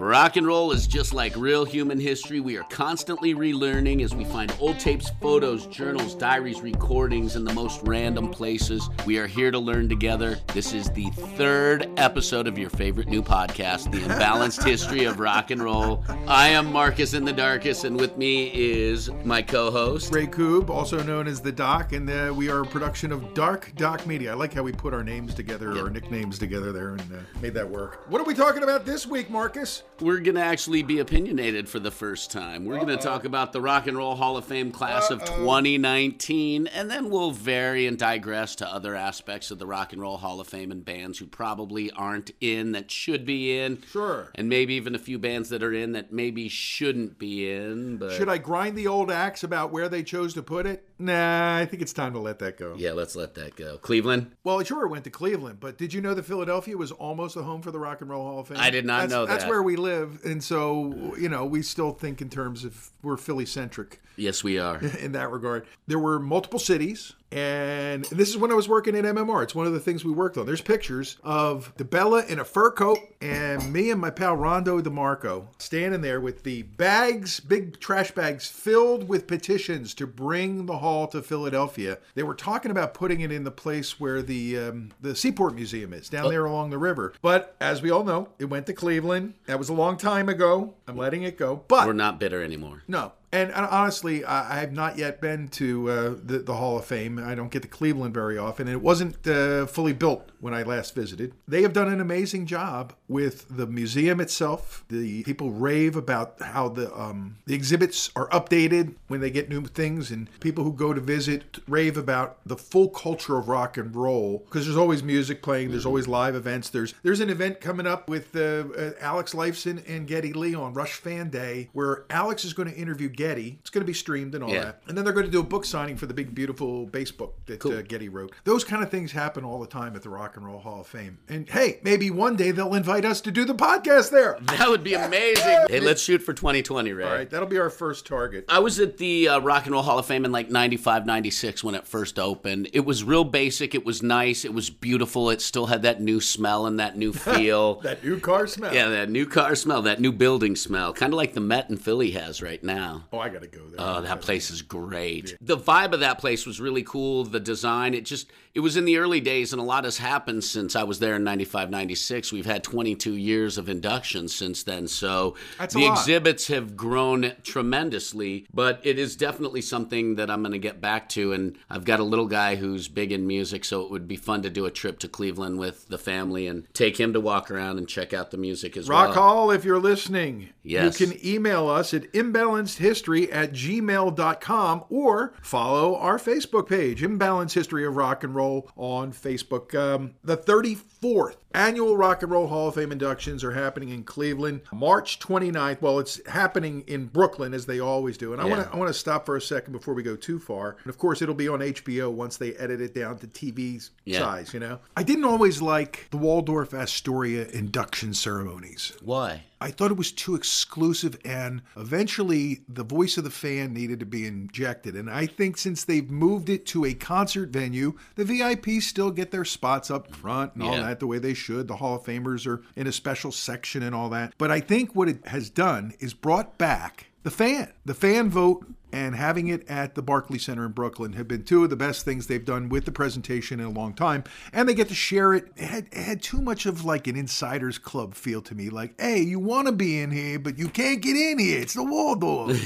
Rock and roll is just like real human history. We are constantly relearning as we find old tapes, photos, journals, diaries, recordings in the most random places. We are here to learn together. This is the third episode of your favorite new podcast, The Imbalanced History of Rock and Roll. I am Markus in the Darkest, and with me is my co host, Ray Koob, also known as The Doc, and uh, we are a production of Dark Doc Media. I like how we put our names together, our nicknames together there, and uh, made that work. What are we talking about this week, Markus? We're going to actually be opinionated for the first time. We're going to talk about the Rock and Roll Hall of Fame class of 2019, and then we'll vary and digress to other aspects of the Rock and Roll Hall of Fame and bands who probably aren't in that should be in. Sure. And maybe even a few bands that are in that maybe shouldn't be in. But Should I grind the old axe about where they chose to put it? Nah, I think it's time to let that go. Yeah, let's let that go. Cleveland? Well, sure, it went to Cleveland, but did you know that Philadelphia was almost a home for the Rock and Roll Hall of Fame? I did not that's, know that. That's where we live, and so you know we still think in terms of we're Philly centric. Yes, we are. in that regard. There were multiple cities, and this is when I was working at MMR. It's one of the things we worked on. There's pictures of DeBella in a fur coat and me and my pal Rondo DeMarco standing there with the bags, big trash bags filled with petitions to bring the hall to Philadelphia. They were talking about putting it in the place where the um, the Seaport Museum is down there along the river. But as we all know, it went to Cleveland. That was a long time ago. I'm letting it go. But We're not bitter anymore. no. And honestly, I I have not yet been to uh, the, the Hall of Fame. I don't get to Cleveland very often, and it wasn't uh, fully built when I last visited. They have done an amazing job with the museum itself. The people rave about how the um, the exhibits are updated when they get new things, and people who go to visit rave about the full culture of rock and roll because there's always music playing, there's always live events. There's there's an event coming up with uh, uh, Alex Lifeson and Geddy Lee on Rush Fan Day where Alex is going to interview Geddy. It's going to be streamed and all Yeah. that. And then they're going to do a book signing for the big, beautiful bass book that uh, Geddy wrote. Those kind of things happen all the time at the Rock and Roll Hall of Fame. And hey, maybe one day they'll invite us to do the podcast there. That would be amazing. hey, let's shoot for 2020, Ray. All right, that'll be our first target. I was at the uh, Rock and Roll Hall of Fame in like 95, 96 when it first opened. It was real basic. It was nice. It was beautiful. It still had that new smell and that new feel. That new car smell. yeah, that new car smell, that new building smell. Kind of like the Met in Philly has right now. Oh, I got to go there. Oh, that place is great. The vibe of that place was really cool. The design, it just, it was in the early days, and a lot has happened since I was there in 95, 96. We've had 22 years of inductions since then. So That's the exhibits have grown tremendously, but it is definitely something that I'm going to get back to. And I've got a little guy who's big in music, so it would be fun to do a trip to Cleveland with the family and take him to walk around and check out the music as Rock well. Rock Hall, if you're listening, Yes. you can email us at imbalancedhistory at gmail.com or follow our Facebook page, Imbalanced History of Rock and Roll, on Facebook. Um, the 34th annual Rock and Roll Hall of Fame inductions are happening in Cleveland March 29th. Well, it's happening in Brooklyn as they always do. And I want to I want to stop for a second before we go too far. And of course, it'll be on HBO once they edit it down to TV Yeah. size, you know. I didn't always like the Waldorf Astoria induction ceremonies. Why? I thought it was too exclusive, and eventually the voice of the fan needed to be injected. And I think since they've moved it to a concert venue, the VIPs still get their spots up front and all Yeah. that the way they should. The Hall of Famers are in a special section and all that. But I think what it has done is brought back the fan. The fan vote and having it at the Barclay Center in Brooklyn have been two of the best things they've done with the presentation in a long time. And they get to share it. It had, it had too much of like an insider's club feel to me. Like, hey, you want to be in here, but you can't get in here. It's the Waldorf.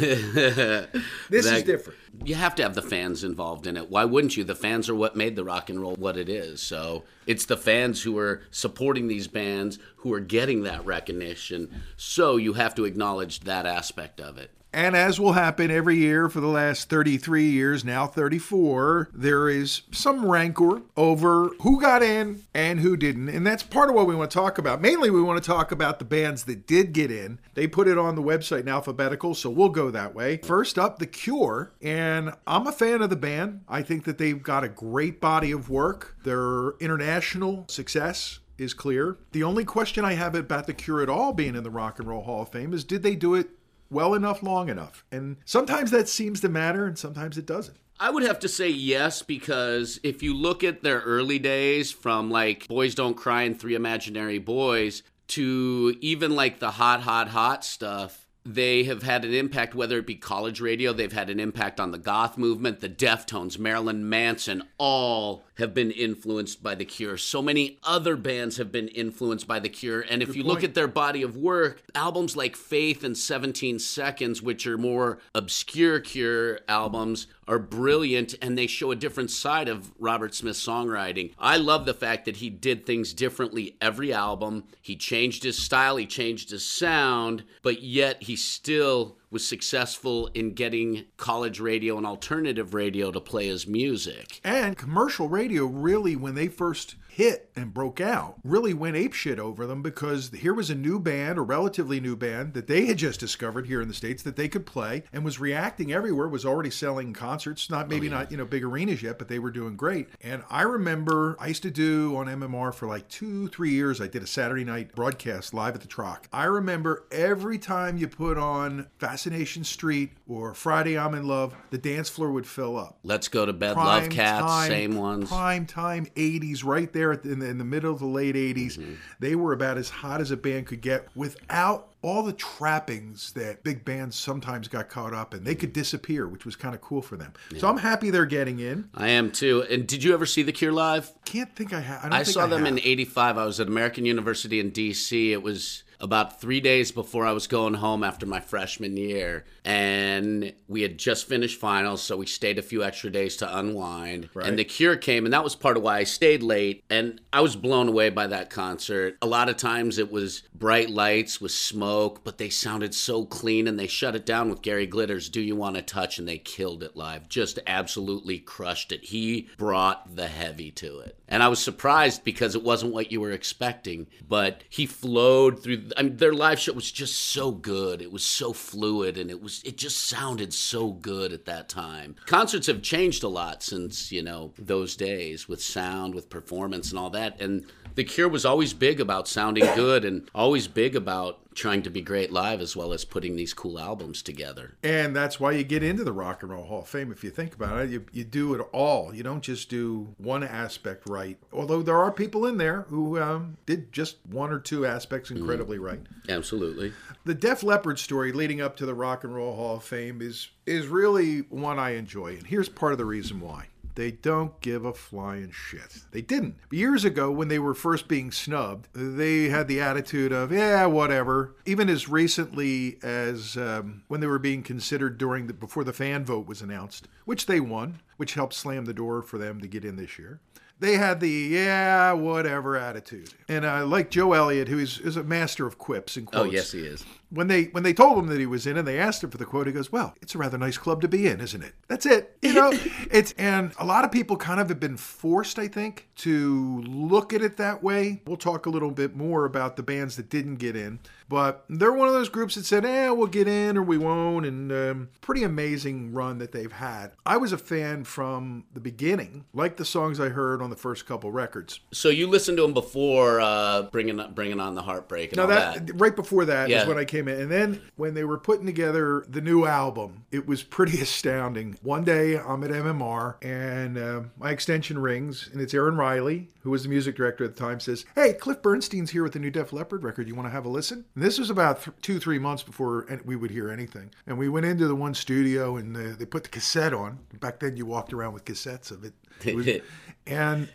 this is different. You have to have the fans involved in it. Why wouldn't you? The fans are what made the rock and roll what it is. So it's the fans who are supporting these bands who are getting that recognition. So you have to acknowledge that aspect of it. And as will happen every year for the last 33 years, now 34, there is some rancor over who got in and who didn't. And that's part of what we want to talk about. Mainly, we want to talk about the bands that did get in. They put it on the website in alphabetical, so we'll go that way. First up, The Cure. And I'm a fan of the band. I think that they've got a great body of work. Their international success is clear. The only question I have about The Cure at all being in the Rock and Roll Hall of Fame is did they do it well enough, long enough? And sometimes that seems to matter and sometimes it doesn't. I would have to say yes because if you look at their early days from like Boys Don't Cry and Three Imaginary Boys to even like the hot, hot, hot stuff, they have had an impact, whether it be college radio, they've had an impact on the goth movement, the Deftones, Marilyn Manson, all have been influenced by The Cure. So many other bands have been influenced by The Cure. And if Good you point. look at their body of work, albums like Faith and 17 Seconds, which are more obscure Cure albums, are brilliant and they show a different side of Robert Smith's songwriting. I love the fact that he did things differently every album. He changed his style, he changed his sound, but yet he still was successful in getting college radio and alternative radio to play his music. And commercial radio really, when they first hit and broke out, really went apeshit over them because here was a new band, a relatively new band that they had just discovered here in the States that they could play and was reacting everywhere, was already selling concerts, not maybe oh, not, you know, big arenas yet, but they were doing great. And I remember I used to do on MMR for like two, three years, I did a Saturday night broadcast live at the Troc. I remember every time you put on Fascination Street or Friday I'm in Love, the dance floor would fill up Let's Go to Bed, prime Love Cats, same ones. Prime time 80s, right there at the, in, the, in the middle of the late 80s. Mm-hmm. They were about as hot as a band could get without all the trappings that big bands sometimes got caught up in. They could disappear, which was kind of cool for them. So I'm happy they're getting in. I am too. And did you ever see The Cure live? Can't think I have. I, I think saw I them in 85. I was at American University in DC. It was about three days before I was going home after my freshman year. And we had just finished finals, so we stayed a few extra days to unwind. Right. And The Cure came, and that was part of why I stayed late. And I was blown away by that concert. A lot of times it was bright lights with smoke, but they sounded so clean, and they shut it down with Gary Glitter's Do You Want to Touch, and they killed it live. Just absolutely crushed it. He brought the heavy to it. And I was surprised because it wasn't what you were expecting, but he flowed through. I mean, their live show was just so good. It was so fluid, and it was it just sounded so good at that time. Concerts have changed a lot since you know those days with sound, with performance, and all that. And The Cure was always big about sounding good, and always big about trying to be great live as well as putting these cool albums together. And that's why you get into the Rock and Roll Hall of Fame. If you think about it, you, you do it all. You don't just do one aspect right. Although there are people in there who um, did just one or two aspects incredibly right. Absolutely. The Def Leppard story leading up to the Rock and Roll Hall of Fame is is really one I enjoy, and here's part of the reason why. They don't give a flying shit. They didn't. Years ago, when they were first being snubbed, they had the attitude of, yeah, whatever. Even as recently as um, when they were being considered during the before the fan vote was announced, which they won, which helped slam the door for them to get in this year. They had the yeah whatever attitude. And uh, like joe elliott who is, is a master of quips and quotes. Oh yes, he is. when they when they told him that he was in and they asked him for the quote he goes well it's a rather nice club to be in isn't it? That's it you know? It's and a lot of people kind of have been forced i think to look at it that way. We'll talk a little bit more about the bands that didn't get in but they're one of those groups that said eh we'll get in or we won't and um, pretty amazing run that they've had i was a fan from the beginning like the songs i heard on the first couple records So you listened to them before uh, bringing bringing on the heartbreak and No, all that, that. right before that is Yeah. when I came in, and then when they were putting together the new album, it was pretty astounding. One day I'm at MMR, and uh, my extension rings, and it's Aaron Riley, who was the music director at the time, says, "Hey, Cliff Bernstein's here with the new Def Leppard record. You want to have a listen?" This was about th- two, three months before we would hear anything. And we went into the one studio, and uh, they put the cassette on. Back then, you walked around with cassettes of it. It was- and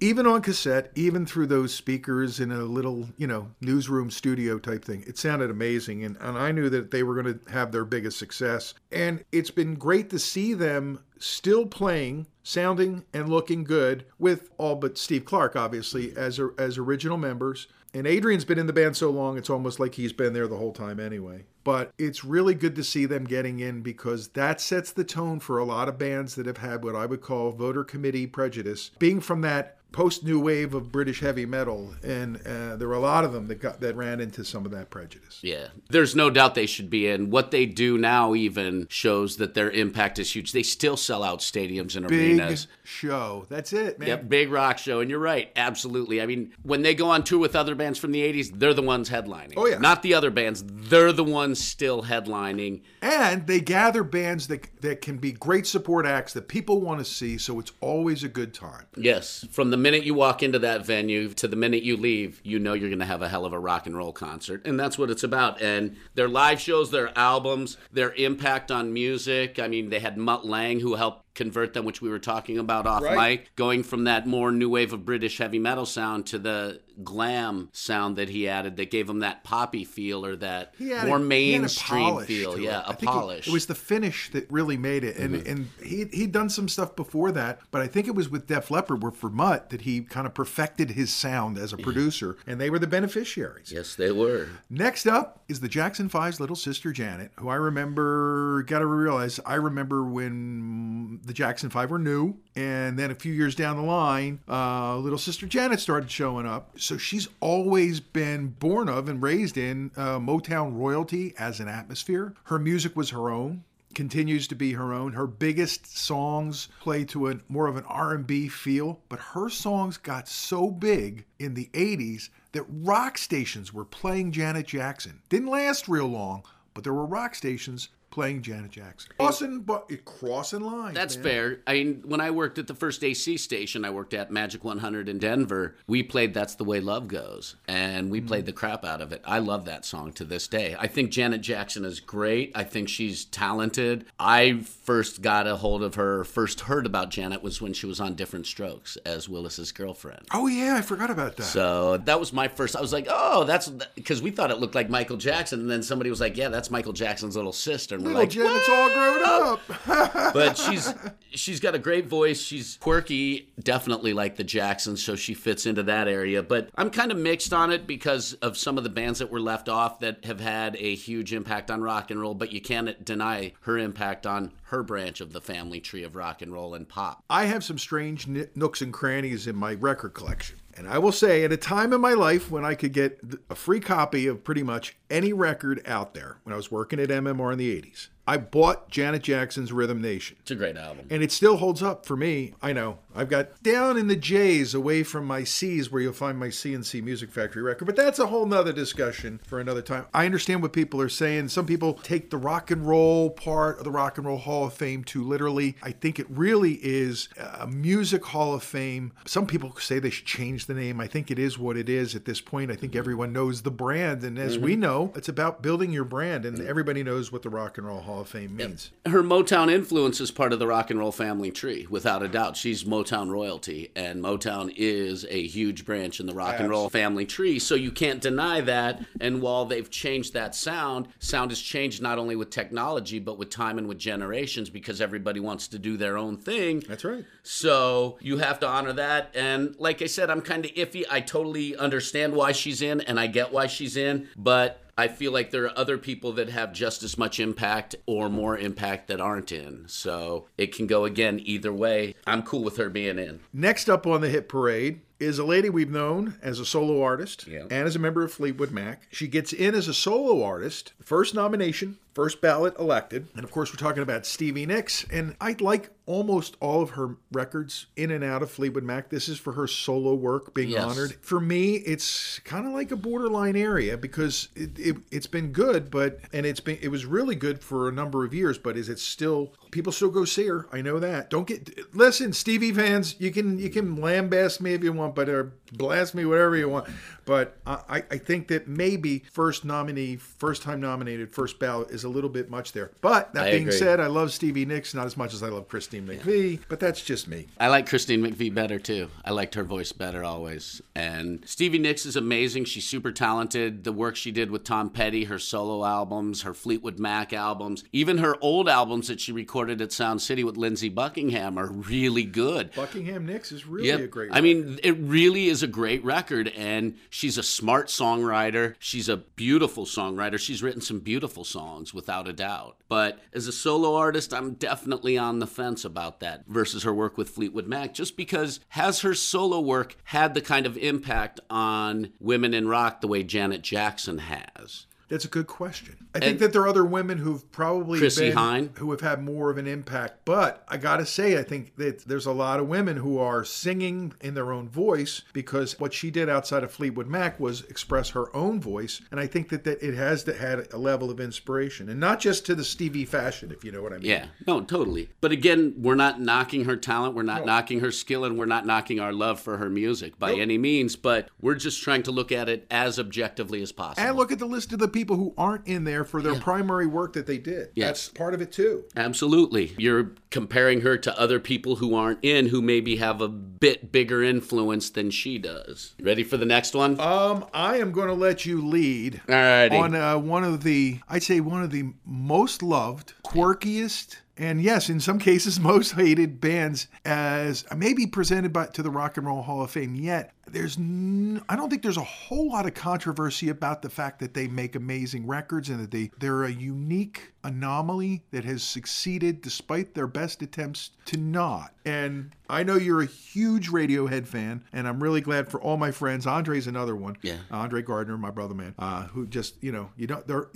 even on cassette, even through those speakers in a little, you know, newsroom studio type thing, it sounded amazing. And, and I knew that they were going to have their biggest success. And it's been great to see them still playing, sounding and looking good with all but Steve Clark, obviously, as as original members. And Adrian's been in the band so long, it's almost like he's been there the whole time anyway. But it's really good to see them getting in because that sets the tone for a lot of bands that have had what I would call voter committee prejudice. Being from that post new wave of British heavy metal, and uh, there were a lot of them that got that ran into some of that prejudice. Yeah, there's no doubt they should be in. What they do now even shows that their impact is huge. They still sell out stadiums and Big arenas. show. That's it, man. Yep, big rock show, and you're right, absolutely. I mean, when they go on tour with other bands from the '80s, they're the ones headlining. Oh, yeah. not the other bands. They're the ones still headlining. And they gather bands that that can be great support acts that people want to see, so it's always a good time. Yes, from the minute you walk into that venue to the minute you leave, you know you're going to have a hell of a rock and roll concert. And that's what it's about. And their live shows, their albums, their impact on music. I mean, they had Mutt Lange who helped convert them, which we were talking about off Right. mic, going from that more new wave of British heavy metal sound to the glam sound that he added that gave him that poppy feel or that more a- he had a mainstream feel. Yeah, it. a it- polish. Mm-hmm. It, was the finish that really made it, and and he he'd done some stuff before that, but I think it was with Def Leppard, where for Mutt that he kind of perfected his sound as a producer, and they were the beneficiaries. yes, they were. Next up is the Jackson Five's little sister Janet, who I remember. Got to realize, I remember when the Jackson Five were new, and then a few years down the line, uh, little sister Janet started showing up. So she's always been born of and raised in uh, Motown royalty as an atmosphere. Her music was her own continues to be her own. Her biggest songs play to a more of an R&B feel, but her songs got so big in the 80s that rock stations were playing Janet Jackson. Didn't last real long, but there were rock stations playing Janet Jackson. Crossing but crossing lines. That's man. fair. I mean, when I worked at the first AC station, I worked at Magic 100 in Denver. We played "That's the Way Love Goes," and we played mm. the crap out of it. I love that song to this day. I think Janet Jackson is great. I think she's talented. I first got a hold of her, first heard about Janet was when she was on Different Strokes as Willis's girlfriend. Oh yeah, I forgot about that. So that was my first. I was like, oh, that's because we thought it looked like Michael Jackson, and then somebody was like, yeah, that's Michael Jackson's little sister, and Little like, Janet's all grown up. but she's she's got a great voice. She's quirky, definitely like the Jacksons, so she fits into that area. But I'm kind of mixed on it because of some of the bands that were left off that have had a huge impact on rock and roll. But you can't deny her impact on her branch of the family tree of rock and roll and pop. I have some strange nooks and crannies in my record collection. And I will say, at a time in my life when I could get a free copy of pretty much any record out there, when I was working at MMR in the 80s, I bought Janet Jackson's Rhythm Nation. It's a great album. And it still holds up for me. I know. I've got down in the J's away from my C's where you'll find my CNC Music Factory record. But that's a whole nother discussion for another time. I understand what people are saying. Some people take the rock and roll part of the Rock and Roll Hall of Fame too literally. I think it really is a music hall of fame. Some people say they should change the name. I think it is what it is at this point. I think mm-hmm. everyone knows the brand. And as we mm-hmm. know, it's about building your brand. And mm-hmm. everybody knows what the Rock and Roll Hall of Fame means. her Motown influence is part of the rock and roll family tree, without a doubt. She's Motown royalty, and Motown is a huge branch in the rock and roll family tree. So you can't deny that. And while they've changed that sound, sound has changed not only with technology, but with time and with generations because everybody wants to do their own thing. That's right. So you have to honor that. And like I said, I'm kind of iffy. I totally understand why she's in and I get why she's in, but I feel like there are other people that have just as much impact or more impact that aren't in. So it can go again either way. I'm cool with her being in. Next up on the hit parade is a lady we've known as a solo artist Yeah. and as a member of Fleetwood Mac. She gets in as a solo artist, first nomination, first ballot elected. And of course, we're talking about Stevie Nicks. And I like almost all of her records in and out of Fleetwood Mac. This is for her solo work being Yes. honored. For me, it's kind of like a borderline area because it, it, it's been good, but and it's been it was really good for a number of years. But is it still people still go see her? I know that. Don't get listen, Stevie fans. You can you can lambast me if you want, but or blast me whatever you want. But I, I think that maybe first nominee, first time nominated, first ballot is a little bit much there. But that I being agree. said, I love Stevie Nicks not as much as I love Christine. McVie, but that's just me. I like Christine McVie better too. I liked her voice better always. And Stevie Nicks is amazing. She's super talented. The work she did with Tom Petty, her solo albums, her Fleetwood Mac albums, even her old albums that she recorded at Sound City with Lindsey Buckingham are really good. Buckingham Nicks is really Yep. a great. I mean, it really is a great record, and she's a smart songwriter. She's a beautiful songwriter. She's written some beautiful songs, without a doubt. But as a solo artist, I'm definitely on the fence about that versus her work with Fleetwood Mac, just because has her solo work had the kind of impact on women in rock the way Janet Jackson has? That's a good question. I think that there are other women who've probably Chrissy been, Hynde? who have had more of an impact. But I got to say, I think that there's a lot of women who are singing in their own voice because what she did outside of Fleetwood Mac was express her own voice, and I think that, that it has to, had a level of inspiration, and not just to the Stevie fashion, if you know what I mean. Yeah, no, totally. But again, we're not knocking her talent, we're not knocking her skill, and we're not knocking our love for her music by any means, but we're just trying to look at it as objectively as possible. And look at the list of the people who aren't in there for their primary work that they did. Yes. That's part of it too. Absolutely. You're comparing her to other people who aren't in, who maybe have a bit bigger influence than she does. Ready for the next one? Um, I am going to let you lead Alrighty. on uh, one of the, I'd say, one of the most loved, quirkiest, and yes, in some cases, most hated bands as maybe presented by to the Rock and Roll Hall of Fame. Yet there's, n- I don't think there's a whole lot of controversy about the fact that they make amazing records and that they they're a unique anomaly that has succeeded despite their best attempts to not. And I know you're a huge Radiohead fan, and I'm really glad for all my friends. Andre's another one. Yeah. Andre Gardner, my brother man, uh, who just you know you don't. They're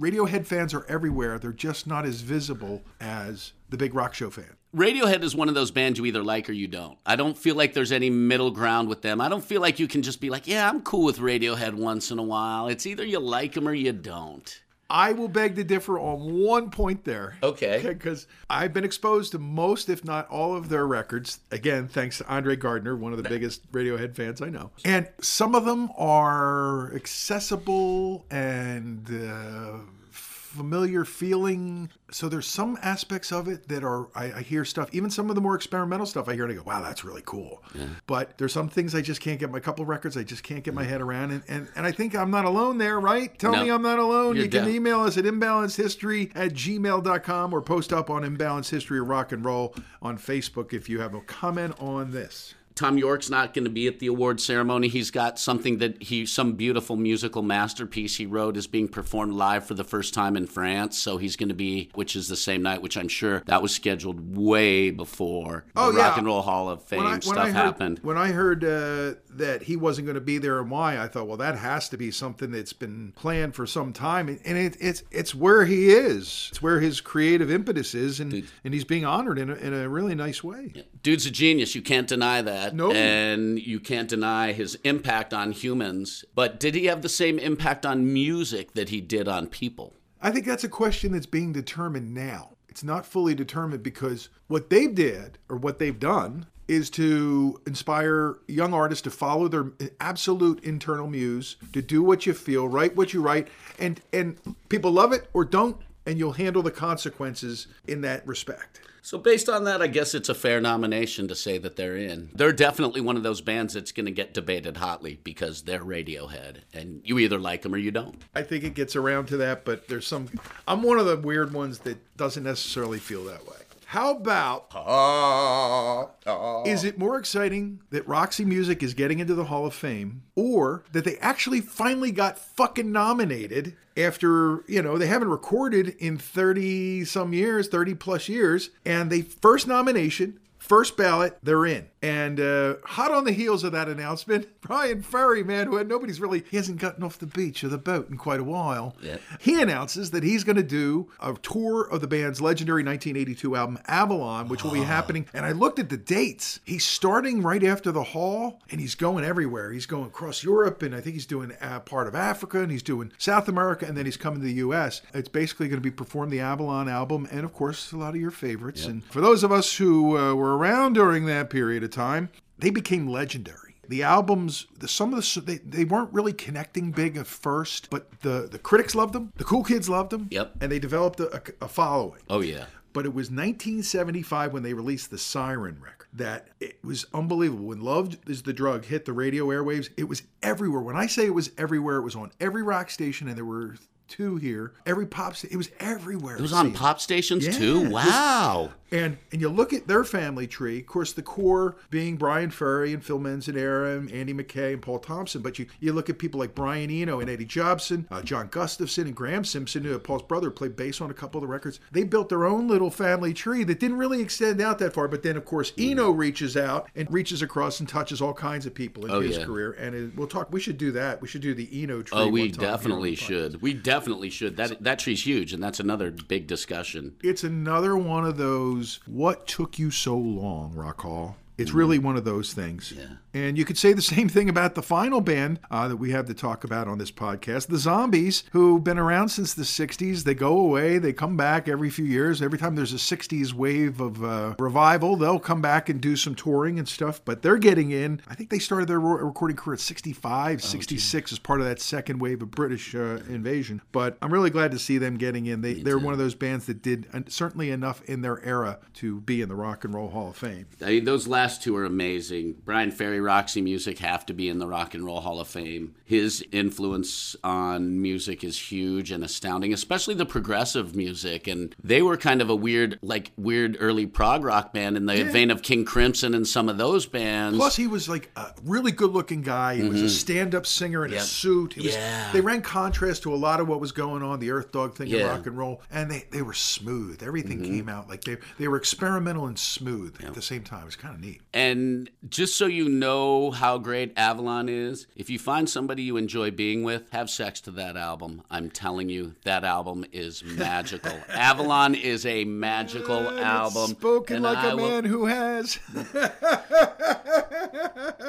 Radiohead fans are everywhere. They're just not as visible as the big rock show fan. Radiohead is one of those bands you either like or you don't. I don't feel like there's any middle ground with them. I don't feel like you can just be like, yeah, I'm cool with Radiohead once in a while. It's either you like them or you don't. I will beg to differ on one point there. Okay. Because I've been exposed to most, if not all, of their records. Again, thanks to Andre Gardner, one of the biggest Radiohead fans I know. And some of them are accessible and uh, familiar feeling. So there's some aspects of it that are, I, I hear stuff, even some of the more experimental stuff I hear and I go, wow, that's really cool. But there's some things I just can't get my couple records, I just can't get my head around. And, and, and I think I'm not alone there, right? Tell No. me I'm not alone. You're you can def- email us at imbalancedhistory at gmail.com or post up on Imbalanced History of Rock and Roll on Facebook if you have a comment on this. Thom Yorke's not going to be at the award ceremony. He's got something that he, some beautiful musical masterpiece he wrote is being performed live for the first time in France. So he's going to be, which is the same night, which I'm sure that was scheduled way before the Oh, yeah. Rock and Roll Hall of Fame stuff heard, happened. When I heard uh, that he wasn't going to be there and why, I thought, well, that has to be something that's been planned for some time, and it, it's it's where he is. It's where his creative impetus is, and and he's being honored in a, in a really nice way. Dude's a genius. You can't deny that. No. And you can't deny his impact on humans. But did he have the same impact on music that he did on people? I think that's a question that's being determined now. It's not fully determined because what they did or what they've done is to inspire young artists to follow their absolute internal muse, to do what you feel, write what you write, and and people love it or don't, and you'll handle the consequences in that respect. So, based on that, I guess it's a fair nomination to say that they're in. They're definitely one of those bands that's going to get debated hotly because they're Radiohead, and you either like them or you don't. I think it gets around to that, but there's some. I'm one of the weird ones that doesn't necessarily feel that way. How about is it more exciting that Roxy Music is getting into the Hall of Fame or that they actually finally got fucking nominated after, you know, they haven't recorded in 30 some years, 30 plus years, and they first nomination, first ballot, they're in. And uh, hot on the heels of that announcement, Bryan Ferry, man, who had nobody's really, he hasn't gotten off the beach or the boat in quite a while. Yeah. He announces that he's going to do a tour of the band's legendary 1982 album Avalon, which will be happening. And I looked at the dates. He's starting right after the Hall, and he's going everywhere. He's going across Europe, and I think he's doing uh, part of Africa, and he's doing South America, and then he's coming to the U.S. It's basically going to be perform the Avalon album, and of course, a lot of your favorites. And for those of us who uh, were around during that period of time, they became legendary. The albums, the, some of the they, they weren't really connecting big at first, but the the critics loved them, the cool kids loved them, Yep. and they developed a, a following. Oh, yeah. but it was 1975 when they released the Siren record that it was unbelievable. When Love is the Drug hit the radio airwaves, it was everywhere. When I say it was everywhere, it was on every rock station, and there were two here. Every pop, sta- it was everywhere. It was on pop stations too. Yeah. Wow. And and you look at their family tree, of course, the core being Bryan Ferry and Phil Manzanera and Andy Mackay and Paul Thompson. But you, you look at people like Brian Eno and Eddie Jobson, uh, John Gustafson and Graham Simpson, who Paul's brother played bass on a couple of the records. They built their own little family tree that didn't really extend out that far. But then, of course, Eno reaches out and reaches across and touches all kinds of people in Oh, his yeah. career. And it, we'll talk. We should do that. We should do the Eno tree. Oh, we time here on definitely should. We definitely should. That that tree's huge, and that's another big discussion. it's another one of those what took you so long rock hall it's really one of those things. Yeah. and you could say the same thing about the final band uh, that we have to talk about on this podcast the zombies who've been around since the 60s they go away they come back every few years. Every time there's a 60s wave of uh, revival they'll come back and do some touring and stuff but they're getting in. I think they started their recording career at 65 66 as part of that second wave of british uh, invasion. But i'm really glad to see them getting in. They, they're one of those bands that did certainly enough in their era to be in the rock and roll hall of fame. I mean, those last two are amazing. Bryan Ferry, Roxy Music have to be in the Rock and Roll Hall of Fame. His influence on music is huge and astounding, especially the progressive music. And they were kind of a weird, like weird early prog rock band in the vein of King Crimson and some of those bands. Plus, he was like a really good-looking guy. He was a stand-up singer in a Mm-hmm. Suit. He was, Yeah. They ran contrast to a lot of what was going on, the Earth Dog thing in Yeah. rock and roll, and they, they were smooth. Everything Mm-hmm. came out like they they were experimental and smooth at the same time. It was kind of neat. And just so you know how great Avalon is, if you find somebody you enjoy being with, have sex to that album. I'm telling you, that album is magical. Avalon is a magical album. Spoken like I a will- man who has.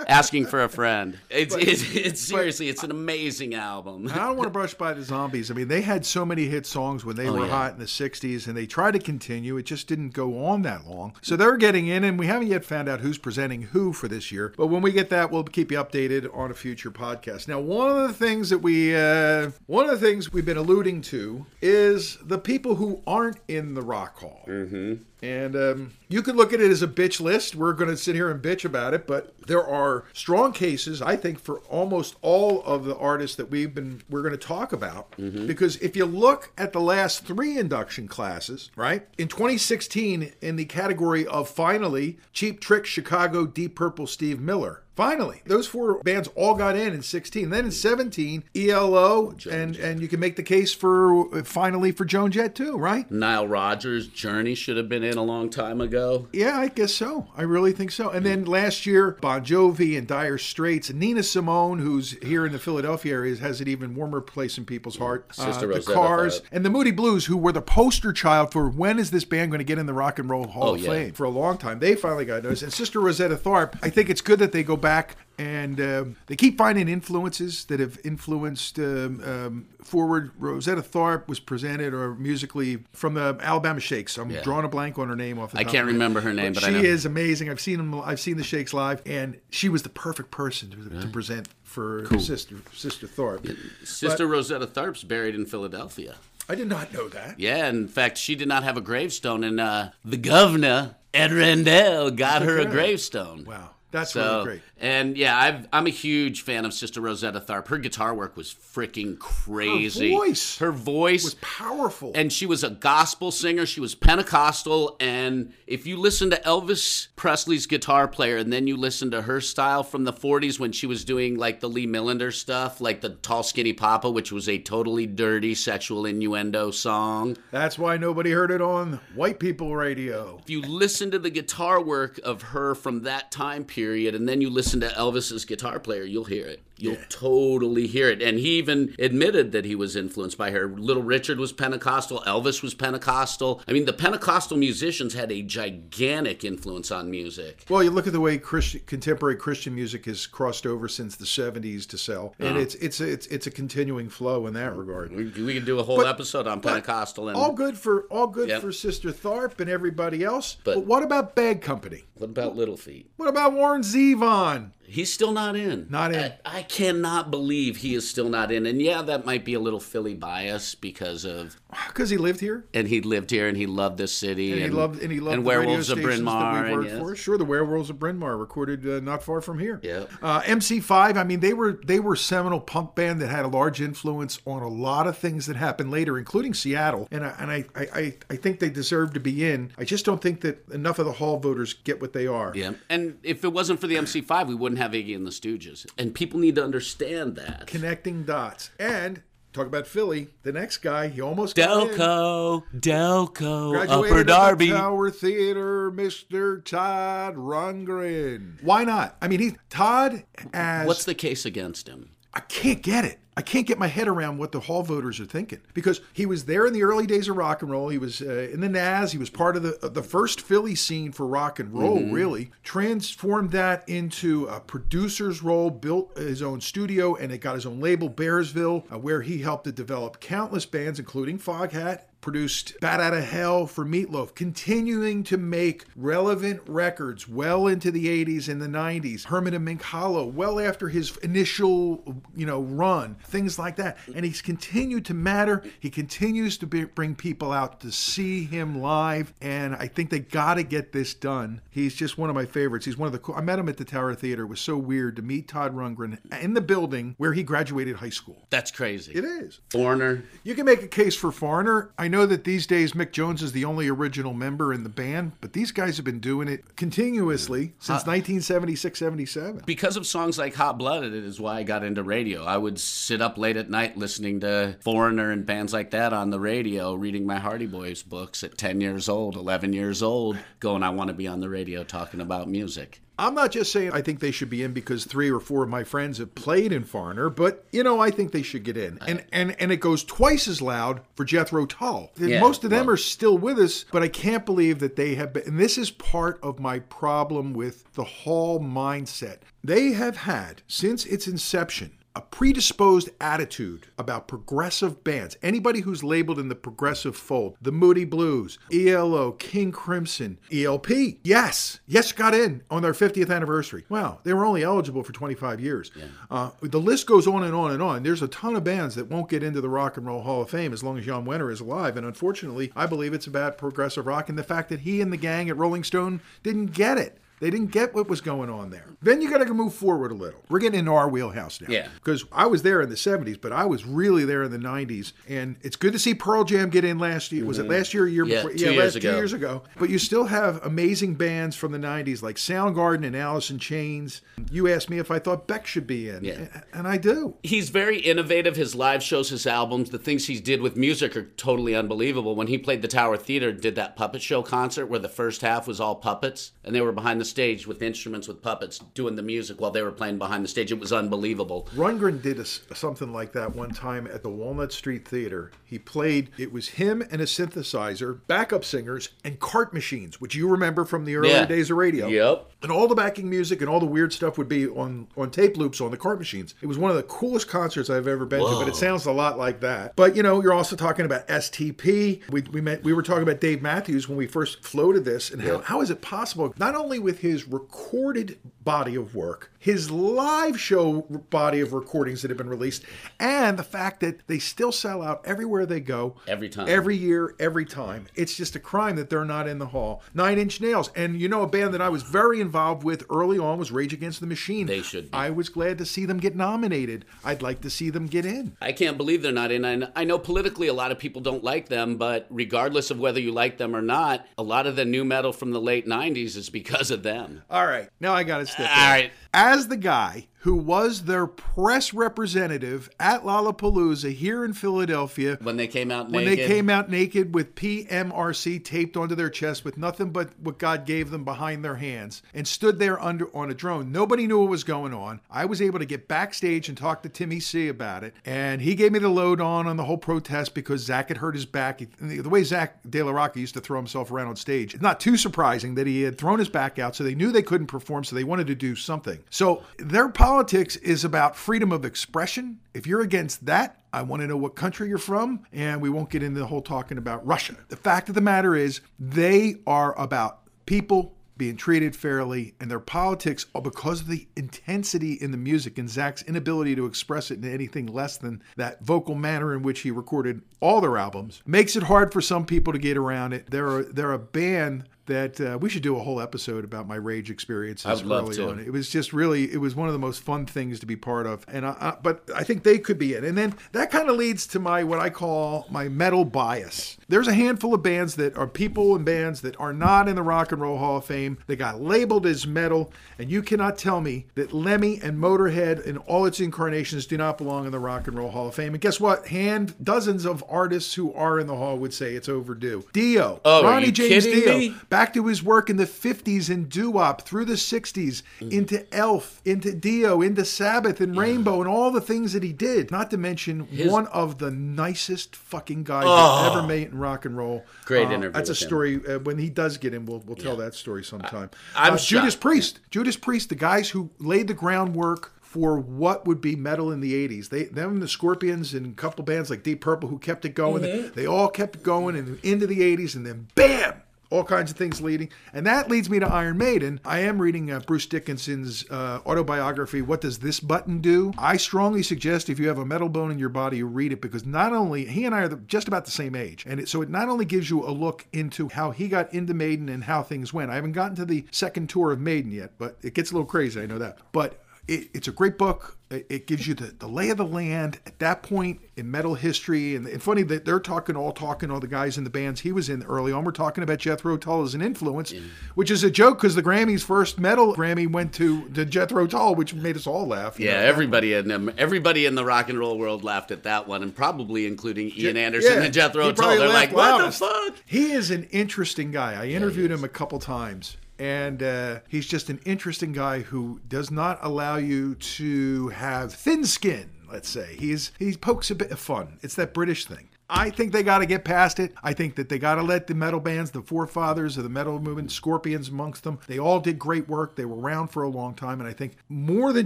asking for a friend. It's, it's, it's seriously, it's an amazing album. I don't want to brush by the zombies. I mean, they had so many hit songs when they oh, were Oh, yeah. hot in the 60s, and they tried to continue. It just didn't go on that long. So they're getting in, and we haven't yet found out who's presenting who for this year. But when we get that, we'll keep you updated on a future podcast. Now, one of the things that we, uh, one of the things we've been alluding to is the people who aren't in the Rock Hall. Mm-hmm. And um, you could look at it as a bitch list. We're going to sit here and bitch about it, but there are strong cases, I think, for almost all of the artists that we've been we're going to talk about. Because if you look at the last three induction classes, right in 2016, in the category of finally Cheap Trick, Chicago, Deep Purple, Steve Miller. Finally, those four bands all got in in 16. Then in 17, ELO, and and you can make the case for uh, finally for Joan Jett too, right? Nile Rodgers' Journey should have been in a long time ago. Yeah, I guess so. I really think so. And then last year, Bon Jovi and Dire Straits, Nina Simone, who's here in the Philadelphia area, has an even warmer place in people's heart. Sister the Rosetta Cars Tharpe. and the Moody Blues, who were the poster child for when is this band going to get in the Rock and Roll Hall Oh, of yeah. Fame for a long time. They finally got noticed. And Sister Rosetta Tharpe, I think it's good that they go back and um, they keep finding influences that have influenced um, um, forward. Rosetta Tharpe was presented or musically from the Alabama Shakes. I'm Yeah. drawing a blank on her name off the I can't remember her name, but I she is amazing. I've seen them. I've seen the Shakes live, and she was the perfect person to, to present for Sister Sister Thorpe. Sister Rosetta Tharpe's buried in Philadelphia. I did not know that. Yeah, in fact, she did not have a gravestone, and uh, the governor, Ed Rendell, got her a gravestone. Wow, that's So, really great. and yeah, I've, I'm a huge fan of Sister Rosetta Tharpe. Her guitar work was freaking crazy. voice her voice, was powerful. and she was a gospel singer. She was Pentecostal, and if you listen to Elvis Presley's guitar player, and then you listen to her style from the '40s when she was doing like the Lee Millinder stuff, like the Tall Skinny Papa, which was a totally dirty sexual innuendo song. that's why nobody heard it on white people radio. If you listen to the guitar work of her from that time period, and then you listen to Elvis's guitar player, you'll hear it. You'll totally hear it. And he even admitted that he was influenced by her. Little Richard was Pentecostal. Elvis was Pentecostal. I mean, the Pentecostal musicians had a gigantic influence on music. Well, you look at the way Christian, contemporary Christian music has crossed over since the '70s to sell, and Uh-huh. it's it's it's it's a continuing flow in that regard. We, we could do a whole But- episode on Pentecostal. And All good for all good Yep. for Sister Tharpe and everybody else. But- but what about Bad Company? what about Little Feat? What about Warren Zevon? He's still not in. Not in. I, I cannot believe he is still not in. And yeah, that might be a little Philly bias because of Because he lived here. and he lived here and he loved this city And, he loved and he loved and the radio werewolves of stations Bryn that Mawr we and worked yes. for. Sure, the Werewolves of Bryn Mawr recorded uh, not far from here. Yeah. Uh, MC5. I mean, they were they were a seminal punk band that had a large influence on a lot of things that happened later, including Seattle. And I, and I, I, I- I think they deserve to be in. I just don't think that enough of the Hall voters get what they are. yeah and if it wasn't for the MC5 we wouldn't have Iggy and the Stooges and people need to understand that Connecting dots and. Talk about Philly. The next guy, he almost. Delco Delco Graduated Upper Darby Tower Theater, Mr. Todd Rundgren. Why not? I mean, he Todd as what's the case against him I can't get it. I can't get my head around what the hall voters are thinking because he was there in the early days of rock and roll. He was uh, in the Nazz. He was part of the the first Philly scene for rock and roll. Really transformed that into a producer's role. Built his own studio and it got his own label, Bearsville, uh, where he helped to develop countless bands, including Foghat. Produced Bat Out of Hell for Meatloaf, continuing to make relevant records well into the 80s and the 90s. Hermit of Mink Hollow, well after his initial, you know, run, things like that. And he's continued to matter. He continues to be, bring people out to see him live. And I think they got to get this done. He's just one of my favorites. He's one of the cool. I met him at the Tower Theater. It was so weird to meet Todd Rundgren in the building where he graduated high school. that's crazy It is. Foreigner You can make a case for Foreigner. I know that these days Mick Jones is the only original member in the band, but these guys have been doing it continuously since 1976 77. because of songs like Hot Blooded, it is why I got into radio. I would sit up late at night listening to Foreigner and bands like that on the radio, reading my Hardy Boys books at 10 years old, 11 years old, going, I want to be on the radio talking about music. I'm not just saying I think they should be in because three or four of my friends have played in Foreigner, but you know I think they should get in, and and and it goes twice as loud for Jethro Tull. Yeah, Most of them well- are still with us, but I can't believe that they have been. And this is part of my problem with the Hall mindset. They have had since its inception a predisposed attitude about progressive bands. Anybody who's labeled in the progressive fold, the Moody Blues, ELO, King Crimson, ELP, yes, yes, got in on their 50th anniversary. Wow, they were only eligible for 25 years. Uh, the list goes on and on and on. There's a ton of bands that won't get into the Rock and Roll Hall of Fame as long as Jan Wenner is alive. And unfortunately, I believe it's about progressive rock and the fact that he and the gang at Rolling Stone didn't get it. They didn't get what was going on there. Then you got to move forward a little. We're getting into our wheelhouse now. Yeah. Because I was there in the 70s, but I was really there in the 90s. And it's good to see Pearl Jam get in last year. Was it mm-hmm. last year or year Yeah, before? two years last ago. two years ago. But you still have amazing bands from the 90s like Soundgarden and Alice in Chains. You asked me if I thought Beck should be in. Yeah. And I do. He's very innovative. His live shows, his albums, the things he did with music are totally unbelievable. When he played the Tower Theater, did that puppet show concert where the first half was all puppets, and they were behind the stage with instruments with puppets doing the music while they were playing behind the stage. It was unbelievable. Rundgren did a something like that one time at the Walnut Street Theater. He played, it was him and a synthesizer, backup singers, and cart machines, which you remember from the early Yeah. days of radio. Yep. And all the backing music and all the weird stuff would be on, on tape loops on the cart machines. It was one of the coolest concerts I've ever been to, but it sounds a lot like that. But you know, you're also talking about STP. We, we, met, we were talking about Dave Matthews when we first floated this, and how, how is it possible, not only with his recorded body of work, his live show body of recordings that have been released, and the fact that they still sell out everywhere they go. Every time. Every year, every time. It's just a crime that they're not in the hall. Nine Inch Nails. And you know, a band that I was very involved with early on was Rage Against the Machine. They should be. I was glad to see them get nominated. I'd like to see them get in. I can't believe they're not in. I know politically a lot of people don't like them, but regardless of whether you like them or not, a lot of the new metal from the late 90s is because of them. All right. Now I got to step in. All right. As the guy who was their press representative at Lollapalooza here in Philadelphia, When they came out when naked. they came out naked with PMRC taped onto their chest with nothing but what God gave them behind their hands and stood there under on a drone. Nobody knew what was going on. I was able to get backstage and talk to Timmy C about it, and he gave me the load on on the whole protest because Zack had hurt his back. The the way Zack De La Rocha used to throw himself around on stage, it's not too surprising that he had thrown his back out, so they knew they couldn't perform, so they wanted to do something. So their politics is about freedom of expression. If you're against that, I want to know what country you're from, and we won't get into the whole talking about Russia. The fact of the matter is, they are about people being treated fairly, and their politics, because of the intensity in the music and Zack's inability to express it in anything less than that vocal manner in which he recorded all their albums, makes it hard for some people to get around it. They're they're a band that uh, we should do a whole episode about my rage experiences I'd love early to. on. It was just really, it was one of the most fun things to be part of. And I, I, but I think they could be it. And then that kind of leads to my what I call my metal bias. There's a handful of bands that are people and bands that are not in the Rock and Roll Hall of Fame. They got labeled as metal, and you cannot tell me that Lemmy and Motorhead in all its incarnations do not belong in the Rock and Roll Hall of Fame. And guess what? Hand dozens of artists who are in the hall would say it's overdue. Dio, Oh, Ronnie James Dio, me? Back to his work in the 50s in doo-wop through the 60s Mm. into elf into dio into sabbath and rainbow and all the things that he did not to mention one of the nicest fucking guys that ever made in rock and roll Oh. Great Uh, interview that's a story uh, when he does get in we'll, we'll tell that story sometime I'm Uh, judas priest judas priest the guys who laid the groundwork for what would be metal in the 80s. They them the Scorpions and a couple bands like Deep Purple who kept it going. Mm-hmm. They all kept it going and into the 80s and then bam all kinds of things leading. And that leads me to Iron Maiden. I am reading uh, Bruce Dickinson's uh, autobiography, What Does This Button Do? I strongly suggest if you have a metal bone in your body, you read it because not only, he and I are just about the same age. And it, so it not only gives you a look into how he got into Maiden and how things went. I haven't gotten to the second tour of Maiden yet, but it gets a little crazy, I know that. But it, it's a great book. It, gives you the, the lay of the land at that point in metal history. And, and funny that they're talking, all talking, all the guys in the bands he was in early on. We're talking about Jethro Tull as an influence, which is a joke because the Grammys' first metal Grammy went to, to Jethro Tull, which made us all laugh. Yeah, know. everybody in them, everybody in the rock and roll world laughed at that one, and probably including Ian Anderson Yeah, and Jethro Tull. They're like, laughed "What loudest. the fuck?" He is an interesting guy. I interviewed him a couple times. And uh, he's just an interesting guy who does not allow you to have thin skin. Let's say he's he pokes a bit of fun. It's that British thing. I think they got to get past it. I think that they got to let the metal bands, the forefathers of the metal movement, Scorpions amongst them, they all did great work. They were around for a long time. And I think more than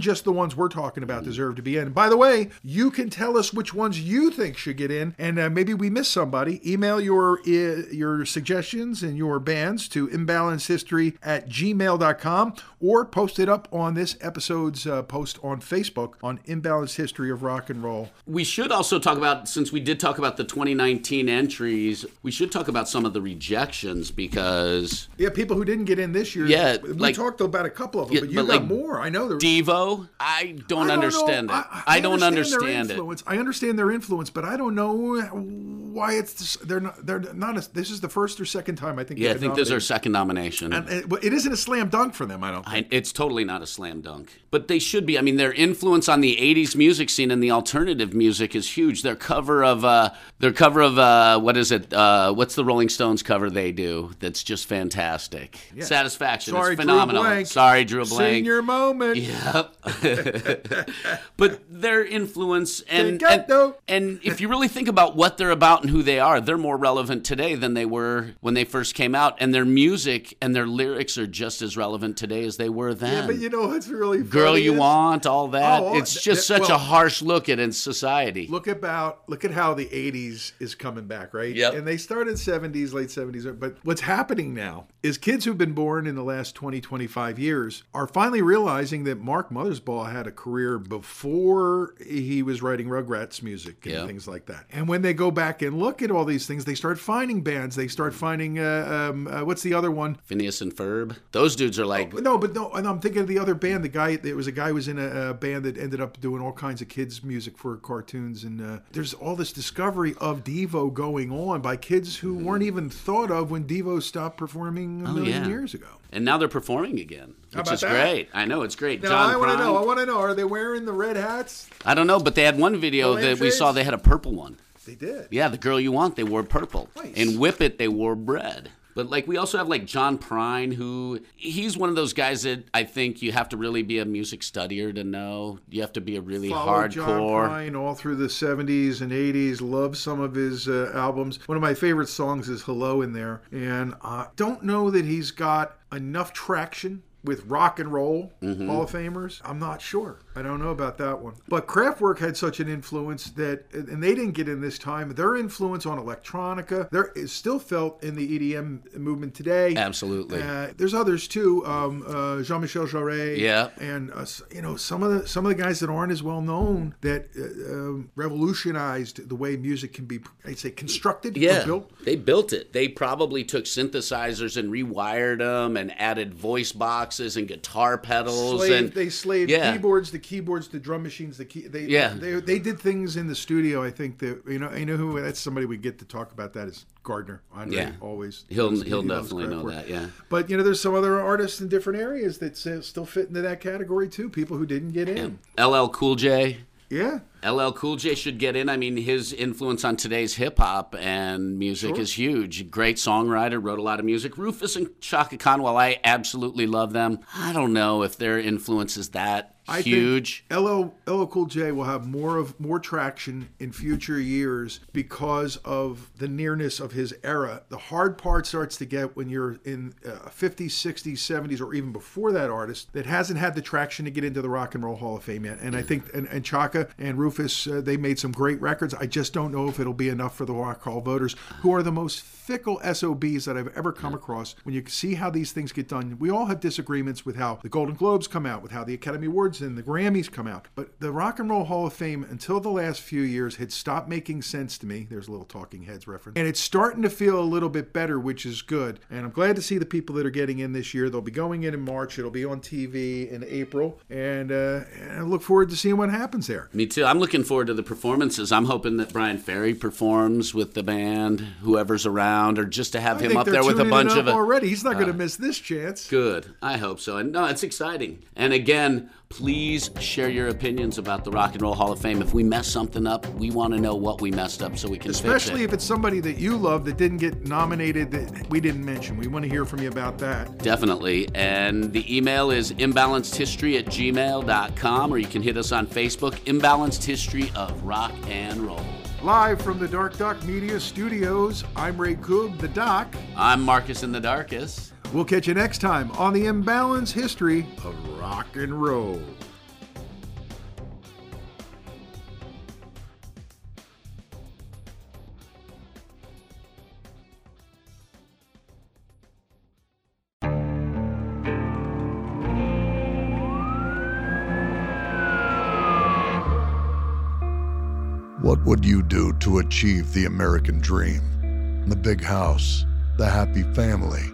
just the ones we're talking about deserve to be in. And by the way, you can tell us which ones you think should get in. And uh, maybe we missed somebody. Email your your suggestions and your bands to imbalancehistory at gmail.com or post it up on this episode's uh, post on Facebook on Imbalanced History of Rock and Roll. We should also talk about, since we did talk about the 2019 entries, we should talk about some of the rejections because Yeah, people who didn't get in this year. Yeah, we like- talked about a couple of them, Yeah, but you but got like more. I know there. Devo, I don't, I understand know. it. I, don't their understand it. influence. I understand their influence, but I don't know why it's they're not they're not. A, this is the first or second time I think. Yeah, I think this is our second nomination. And it, it isn't a slam dunk for them. I don't. Think. I, it's totally not a slam dunk. But they should be. I mean, their influence on the '80s music scene and the alternative music is huge. Their cover of uh, their cover of uh, what is it? Uh, what's the Rolling Stones cover they do? That's just fantastic. Satisfaction. Sorry, it's Drew phenomenal. Blank. Sorry, Drew Blank. Senior moment. Yep. but their influence and, and though. and if you really think about what they're about and who they are, they're more relevant today than they were when they first came out. And their music and their lyrics are just as relevant today as they were then. Yeah, but you know what's really Girl you is- want, all that. Oh, it's just such a harsh look at in society. Look about look at how the 80s is coming back, right? Yeah. And they started 70s, late 70s, but what's happening now is kids who've been born in the last 20, 25 years are finally realizing that Mark Mothersbaugh had a career before he was writing Rugrats music and Yeah. things like that. And when they go back and look at all these things, they start finding bands. They start finding uh, um, uh, what's the other one? Phineas and Ferb. Those dudes are like No, but no, and I'm thinking of the other band. The guy, there was a guy who was in a, a band that ended up doing all kinds of kids music for cartoons, and uh, there's all this discovery of Devo going on by kids who mm-hmm. weren't even thought of when Devo stopped performing a oh, million yeah. years ago. and now they're performing again. Which is that? great. I know it's great. Now John I want to know. I want to know. Are they wearing the red hats? I don't know, but they had one video that we saw. They had a purple one. They did. Yeah, the girl you want, they wore purple. Nice. And Whip It, they wore red. But like we also have like John Prine, who he's one of those guys that I think you have to really be a music studier to know. You have to be a really Followed John. Prine all through the 70s and 80s. Love some of his uh, albums. One of my favorite songs is Hello in there. And I don't know that he's got enough traction with rock and roll Mm-hmm. Hall of Famers? I'm not sure. I don't know about that one. But Kraftwerk had such an influence that, and they didn't get in this time. Their influence on electronica, there is still felt in the EDM movement today. Absolutely. Uh, there's others too. Um, uh, Jean-Michel Jarre. Yeah. And uh, you know some of the some of the guys that aren't as well known that uh, um, revolutionized the way music can be. I'd say constructed. or Yeah, built. they built it. They probably took synthesizers and rewired them and added voice boxes and guitar pedals Slave, and they slaved yeah. keyboards, the keyboards, the drum machines, the key. They, Yeah. they they did things in the studio. I think that you know, you know who that's somebody we get to talk about. That is Gardner. Andre Yeah. always He'll he'll definitely know that. Yeah. But you know, there's some other artists in different areas that still fit into that category too. People who didn't get in. LL Cool J. Yeah. LL Cool J should get in. I mean, his influence on today's hip hop and music Sure. is huge. Great songwriter, wrote a lot of music. Rufus and Chaka Khan, while I absolutely love them, I don't know if their influence is that I huge. think LL, LL Cool J will have more of more traction in future years because of the nearness of his era. The hard part starts to get when you're in uh, 50s, 60s, 70s, or even before that artist that hasn't had the traction to get into the Rock and Roll Hall of Fame yet. And I think and, and Chaka and Rufus uh, they made some great records. I just don't know if it'll be enough for the Rock Hall voters, who are the most fickle SOBs that I've ever come across. When you see how these things get done, we all have disagreements with how the Golden Globes come out, with how the Academy Awards and the Grammys come out. But the Rock and Roll Hall of Fame, until the last few years, had stopped making sense to me. There's a little Talking Heads reference. And it's starting to feel a little bit better, which is good. And I'm glad to see the people that are getting in this year. They'll be going in in March. It'll be on TV in April. And, uh, and I look forward to seeing what happens there. Me too. I'm looking forward to the performances. I'm hoping that Bryan Ferry performs with the band, whoever's around, or just to have I him up there with a bunch of. uh, already. He's not going to miss this chance. Good. I hope so. And no, it's exciting. And again, please share your opinions about the Rock and Roll Hall of Fame. If we mess something up, we want to know what we messed up so we can Especially fix it. Especially if it's somebody that you love that didn't get nominated that we didn't mention. We want to hear from you about that. Definitely. And the email is imbalancedhistory at gmail.com, or you can hit us on Facebook, Imbalanced History of Rock and Roll. Live from the Dark Doc Media Studios, I'm Ray Coog, the Doc. I'm Markus in the Darkest. We'll catch you next time on the Imbalance History of Rock and Roll. What would you do to achieve the American dream? The big house, the happy family,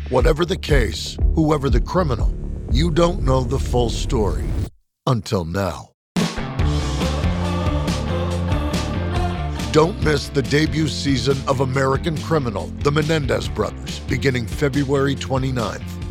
Whatever the case, whoever the criminal, you don't know the full story. Until now. Don't miss the debut season of American Criminal, The Menendez Brothers, beginning February 29th.